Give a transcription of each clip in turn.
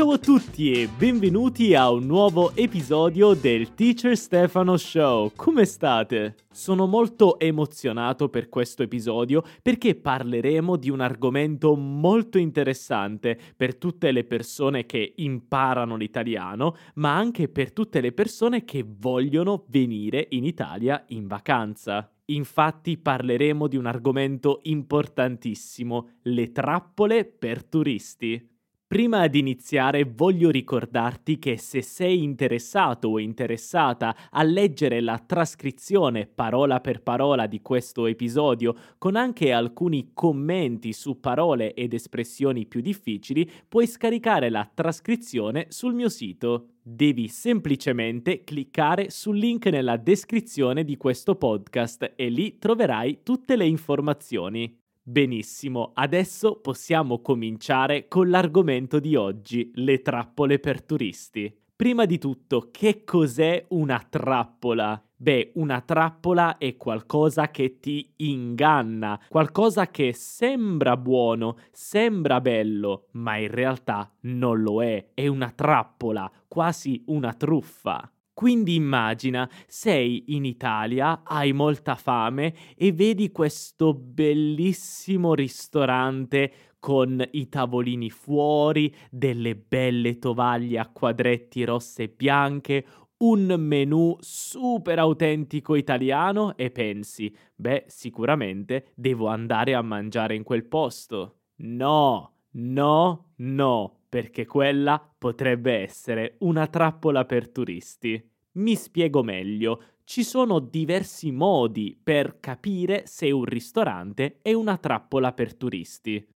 Ciao a tutti e benvenuti a un nuovo episodio del Teacher Stefano Show. Come state? Sono molto emozionato per questo episodio perché parleremo di un argomento molto interessante per tutte le persone che imparano l'italiano, ma anche per tutte le persone che vogliono venire in Italia in vacanza. Infatti parleremo di un argomento importantissimo, le trappole per turisti. Prima di iniziare voglio ricordarti che se sei interessato o interessata a leggere la trascrizione parola per parola di questo episodio con anche alcuni commenti su parole ed espressioni più difficili, puoi scaricare la trascrizione sul mio sito. Devi semplicemente cliccare sul link nella descrizione di questo podcast e lì troverai tutte le informazioni. Benissimo, adesso possiamo cominciare con l'argomento di oggi, le trappole per turisti. Prima di tutto, che cos'è una trappola? Beh, una trappola è qualcosa che ti inganna, qualcosa che sembra buono, sembra bello, ma in realtà non lo è, è una trappola, quasi una truffa. Quindi immagina, sei in Italia, hai molta fame e vedi questo bellissimo ristorante con i tavolini fuori, delle belle tovaglie a quadretti rosse e bianche, un menù super autentico italiano e pensi, beh, sicuramente devo andare a mangiare in quel posto. No, no, no, perché quella potrebbe essere una trappola per turisti. Mi spiego meglio. Ci sono diversi modi per capire se un ristorante è una trappola per turisti.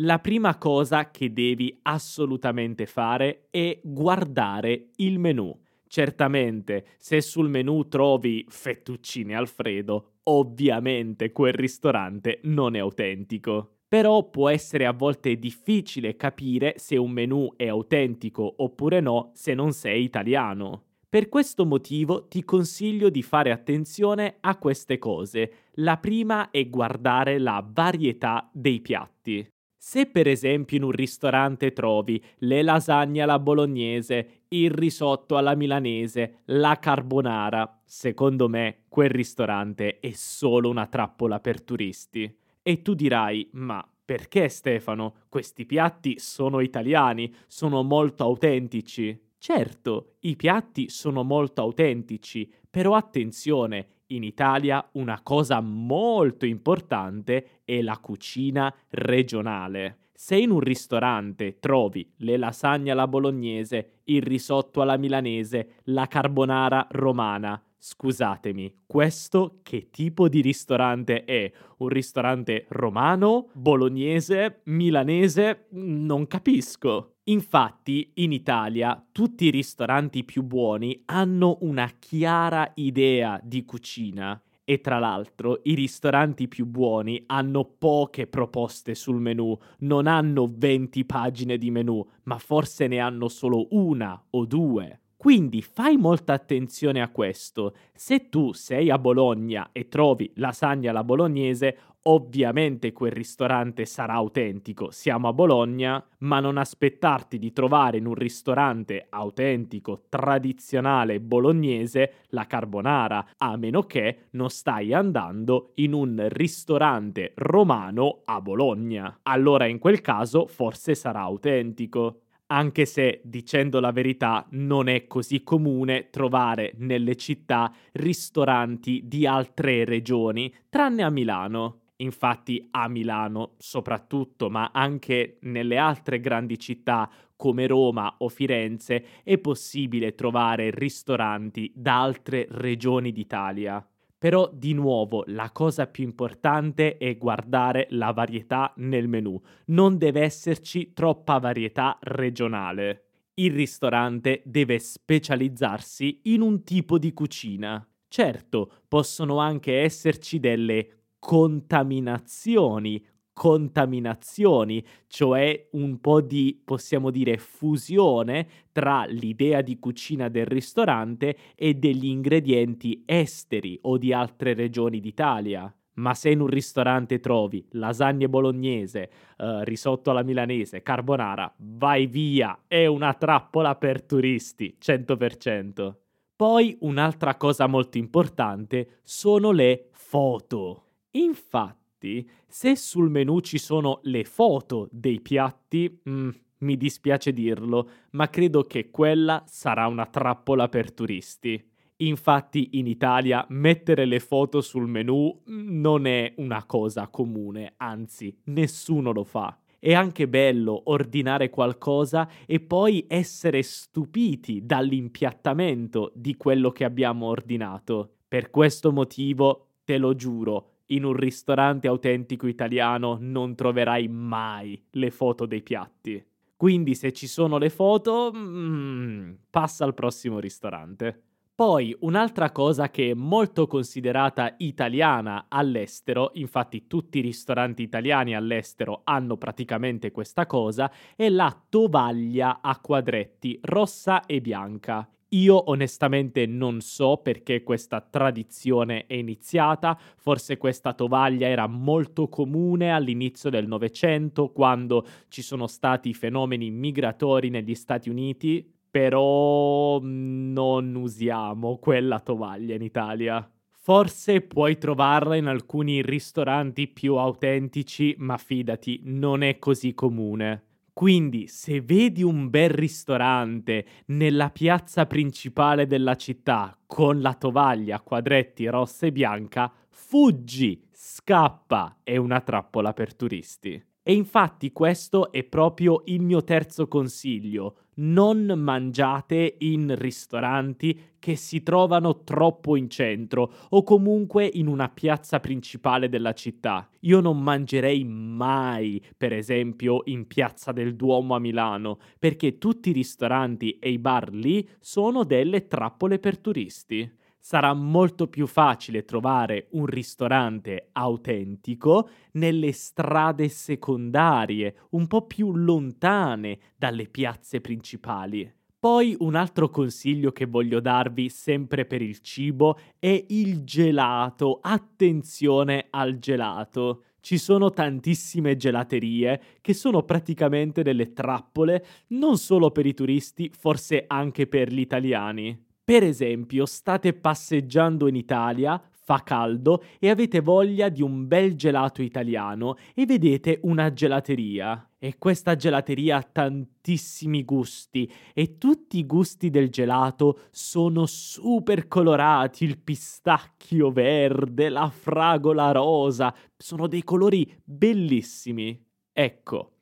La prima cosa che devi assolutamente fare è guardare il menù. Certamente, se sul menù trovi fettuccine Alfredo, ovviamente quel ristorante non è autentico. Però può essere a volte difficile capire se un menù è autentico oppure no se non sei italiano. Per questo motivo ti consiglio di fare attenzione a queste cose. La prima è guardare la varietà dei piatti. Se per esempio in un ristorante trovi le lasagne alla bolognese, il risotto alla milanese, la carbonara, secondo me quel ristorante è solo una trappola per turisti. E tu dirai, ma perché Stefano? Questi piatti sono italiani, sono molto autentici. Certo, i piatti sono molto autentici, però attenzione, in Italia una cosa molto importante è la cucina regionale. Se in un ristorante trovi le lasagne alla bolognese, il risotto alla milanese, la carbonara romana, scusatemi, questo che tipo di ristorante è? Un ristorante romano, bolognese, milanese? Non capisco. Infatti, in Italia tutti i ristoranti più buoni hanno una chiara idea di cucina e tra l'altro i ristoranti più buoni hanno poche proposte sul menù, non hanno 20 pagine di menù, ma forse ne hanno solo una o due. Quindi fai molta attenzione a questo. Se tu sei a Bologna e trovi lasagna alla bolognese, ovviamente quel ristorante sarà autentico. Siamo a Bologna, ma non aspettarti di trovare in un ristorante autentico, tradizionale bolognese la carbonara, a meno che non stai andando in un ristorante romano a Bologna. Allora in quel caso forse sarà autentico anche se, dicendo la verità, non è così comune trovare nelle città ristoranti di altre regioni, tranne a Milano. Infatti a Milano soprattutto, ma anche nelle altre grandi città come Roma o Firenze, è possibile trovare ristoranti da altre regioni d'Italia. Però di nuovo la cosa più importante è guardare la varietà nel menu. Non deve esserci troppa varietà regionale. Il ristorante deve specializzarsi in un tipo di cucina. Certo, possono anche esserci delle contaminazioni contaminazioni, cioè un po' di, possiamo dire, fusione tra l'idea di cucina del ristorante e degli ingredienti esteri o di altre regioni d'Italia. Ma se in un ristorante trovi lasagne bolognese, eh, risotto alla milanese, carbonara, vai via, è una trappola per turisti, 100%. Poi un'altra cosa molto importante sono le foto. Infatti, se sul menù ci sono le foto dei piatti, mm, mi dispiace dirlo, ma credo che quella sarà una trappola per turisti. Infatti in Italia mettere le foto sul menu non è una cosa comune, anzi nessuno lo fa. È anche bello ordinare qualcosa e poi essere stupiti dall'impiattamento di quello che abbiamo ordinato. Per questo motivo, te lo giuro, in un ristorante autentico italiano non troverai mai le foto dei piatti. Quindi se ci sono le foto, mm, passa al prossimo ristorante. Poi un'altra cosa che è molto considerata italiana all'estero, infatti tutti i ristoranti italiani all'estero hanno praticamente questa cosa, è la tovaglia a quadretti rossa e bianca. Io onestamente non so perché questa tradizione è iniziata, forse questa tovaglia era molto comune all'inizio del Novecento, quando ci sono stati fenomeni migratori negli Stati Uniti, però non usiamo quella tovaglia in Italia. Forse puoi trovarla in alcuni ristoranti più autentici, ma fidati, non è così comune. Quindi, se vedi un bel ristorante nella piazza principale della città con la tovaglia a quadretti rossa e bianca, fuggi, scappa, è una trappola per turisti. E infatti questo è proprio il mio terzo consiglio. Non mangiate in ristoranti che si trovano troppo in centro o comunque in una piazza principale della città. Io non mangerei mai, per esempio, in Piazza del Duomo a Milano, perché tutti i ristoranti e i bar lì sono delle trappole per turisti sarà molto più facile trovare un ristorante autentico nelle strade secondarie, un po' più lontane dalle piazze principali. Poi un altro consiglio che voglio darvi sempre per il cibo è il gelato. Attenzione al gelato. Ci sono tantissime gelaterie che sono praticamente delle trappole non solo per i turisti, forse anche per gli italiani. Per esempio, state passeggiando in Italia, fa caldo e avete voglia di un bel gelato italiano e vedete una gelateria. E questa gelateria ha tantissimi gusti e tutti i gusti del gelato sono super colorati, il pistacchio verde, la fragola rosa, sono dei colori bellissimi. Ecco,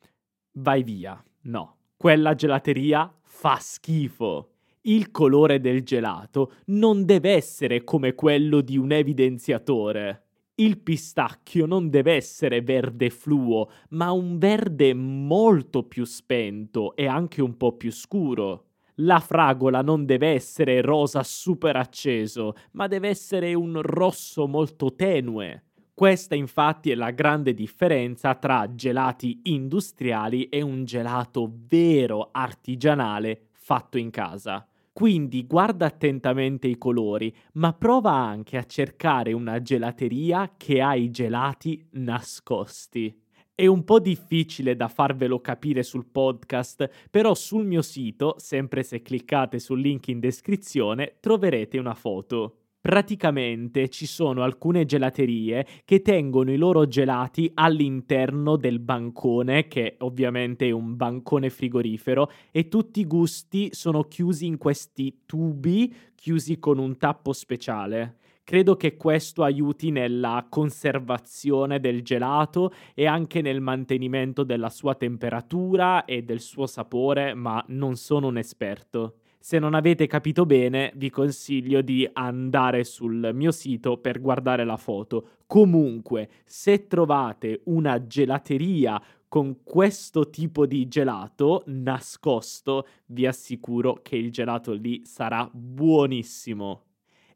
vai via. No, quella gelateria fa schifo il colore del gelato non deve essere come quello di un evidenziatore. Il pistacchio non deve essere verde fluo, ma un verde molto più spento e anche un po' più scuro. La fragola non deve essere rosa super acceso, ma deve essere un rosso molto tenue. Questa infatti è la grande differenza tra gelati industriali e un gelato vero artigianale fatto in casa. Quindi guarda attentamente i colori, ma prova anche a cercare una gelateria che ha i gelati nascosti. È un po' difficile da farvelo capire sul podcast, però sul mio sito, sempre se cliccate sul link in descrizione, troverete una foto. Praticamente ci sono alcune gelaterie che tengono i loro gelati all'interno del bancone, che ovviamente è un bancone frigorifero, e tutti i gusti sono chiusi in questi tubi, chiusi con un tappo speciale. Credo che questo aiuti nella conservazione del gelato e anche nel mantenimento della sua temperatura e del suo sapore, ma non sono un esperto. Se non avete capito bene, vi consiglio di andare sul mio sito per guardare la foto. Comunque, se trovate una gelateria con questo tipo di gelato nascosto, vi assicuro che il gelato lì sarà buonissimo.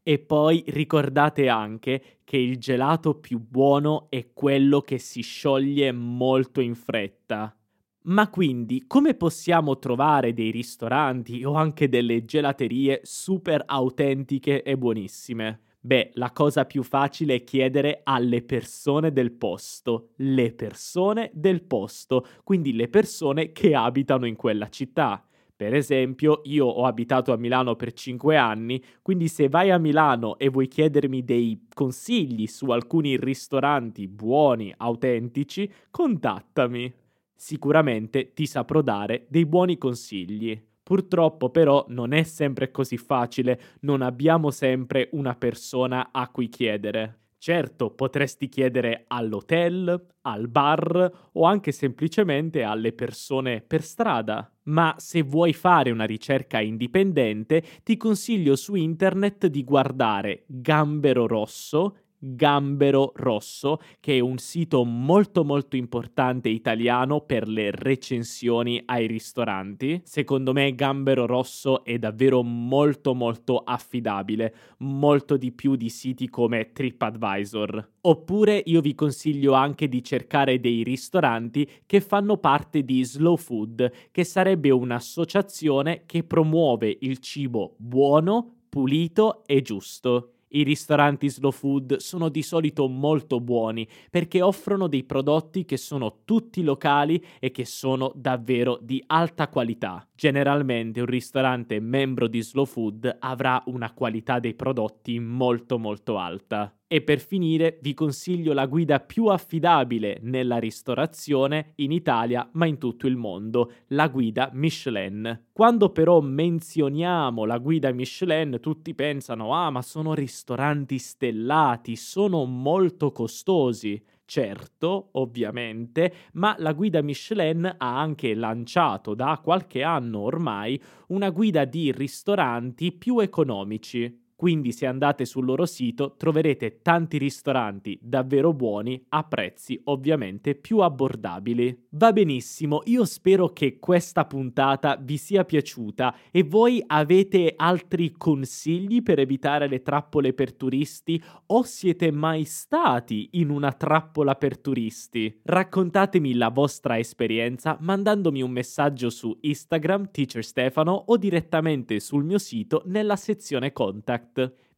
E poi ricordate anche che il gelato più buono è quello che si scioglie molto in fretta. Ma quindi come possiamo trovare dei ristoranti o anche delle gelaterie super autentiche e buonissime? Beh, la cosa più facile è chiedere alle persone del posto, le persone del posto, quindi le persone che abitano in quella città. Per esempio, io ho abitato a Milano per 5 anni, quindi se vai a Milano e vuoi chiedermi dei consigli su alcuni ristoranti buoni, autentici, contattami. Sicuramente ti saprò dare dei buoni consigli. Purtroppo però non è sempre così facile, non abbiamo sempre una persona a cui chiedere. Certo, potresti chiedere all'hotel, al bar o anche semplicemente alle persone per strada, ma se vuoi fare una ricerca indipendente ti consiglio su internet di guardare Gambero Rosso Gambero Rosso, che è un sito molto molto importante italiano per le recensioni ai ristoranti. Secondo me Gambero Rosso è davvero molto molto affidabile, molto di più di siti come TripAdvisor. Oppure io vi consiglio anche di cercare dei ristoranti che fanno parte di Slow Food, che sarebbe un'associazione che promuove il cibo buono, pulito e giusto. I ristoranti slow food sono di solito molto buoni perché offrono dei prodotti che sono tutti locali e che sono davvero di alta qualità. Generalmente un ristorante membro di slow food avrà una qualità dei prodotti molto molto alta. E per finire vi consiglio la guida più affidabile nella ristorazione in Italia ma in tutto il mondo, la guida Michelin. Quando però menzioniamo la guida Michelin tutti pensano ah ma sono ristoranti stellati, sono molto costosi. Certo, ovviamente, ma la guida Michelin ha anche lanciato da qualche anno ormai una guida di ristoranti più economici. Quindi se andate sul loro sito troverete tanti ristoranti davvero buoni a prezzi ovviamente più abbordabili. Va benissimo, io spero che questa puntata vi sia piaciuta e voi avete altri consigli per evitare le trappole per turisti o siete mai stati in una trappola per turisti? Raccontatemi la vostra esperienza mandandomi un messaggio su Instagram Teacher Stefano o direttamente sul mio sito nella sezione contact.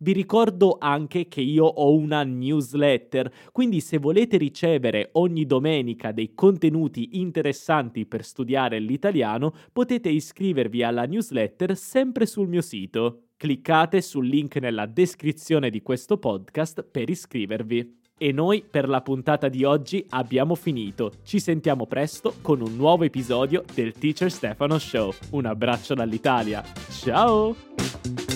Vi ricordo anche che io ho una newsletter, quindi se volete ricevere ogni domenica dei contenuti interessanti per studiare l'italiano, potete iscrivervi alla newsletter sempre sul mio sito. Cliccate sul link nella descrizione di questo podcast per iscrivervi. E noi per la puntata di oggi abbiamo finito. Ci sentiamo presto con un nuovo episodio del Teacher Stefano Show. Un abbraccio dall'Italia. Ciao!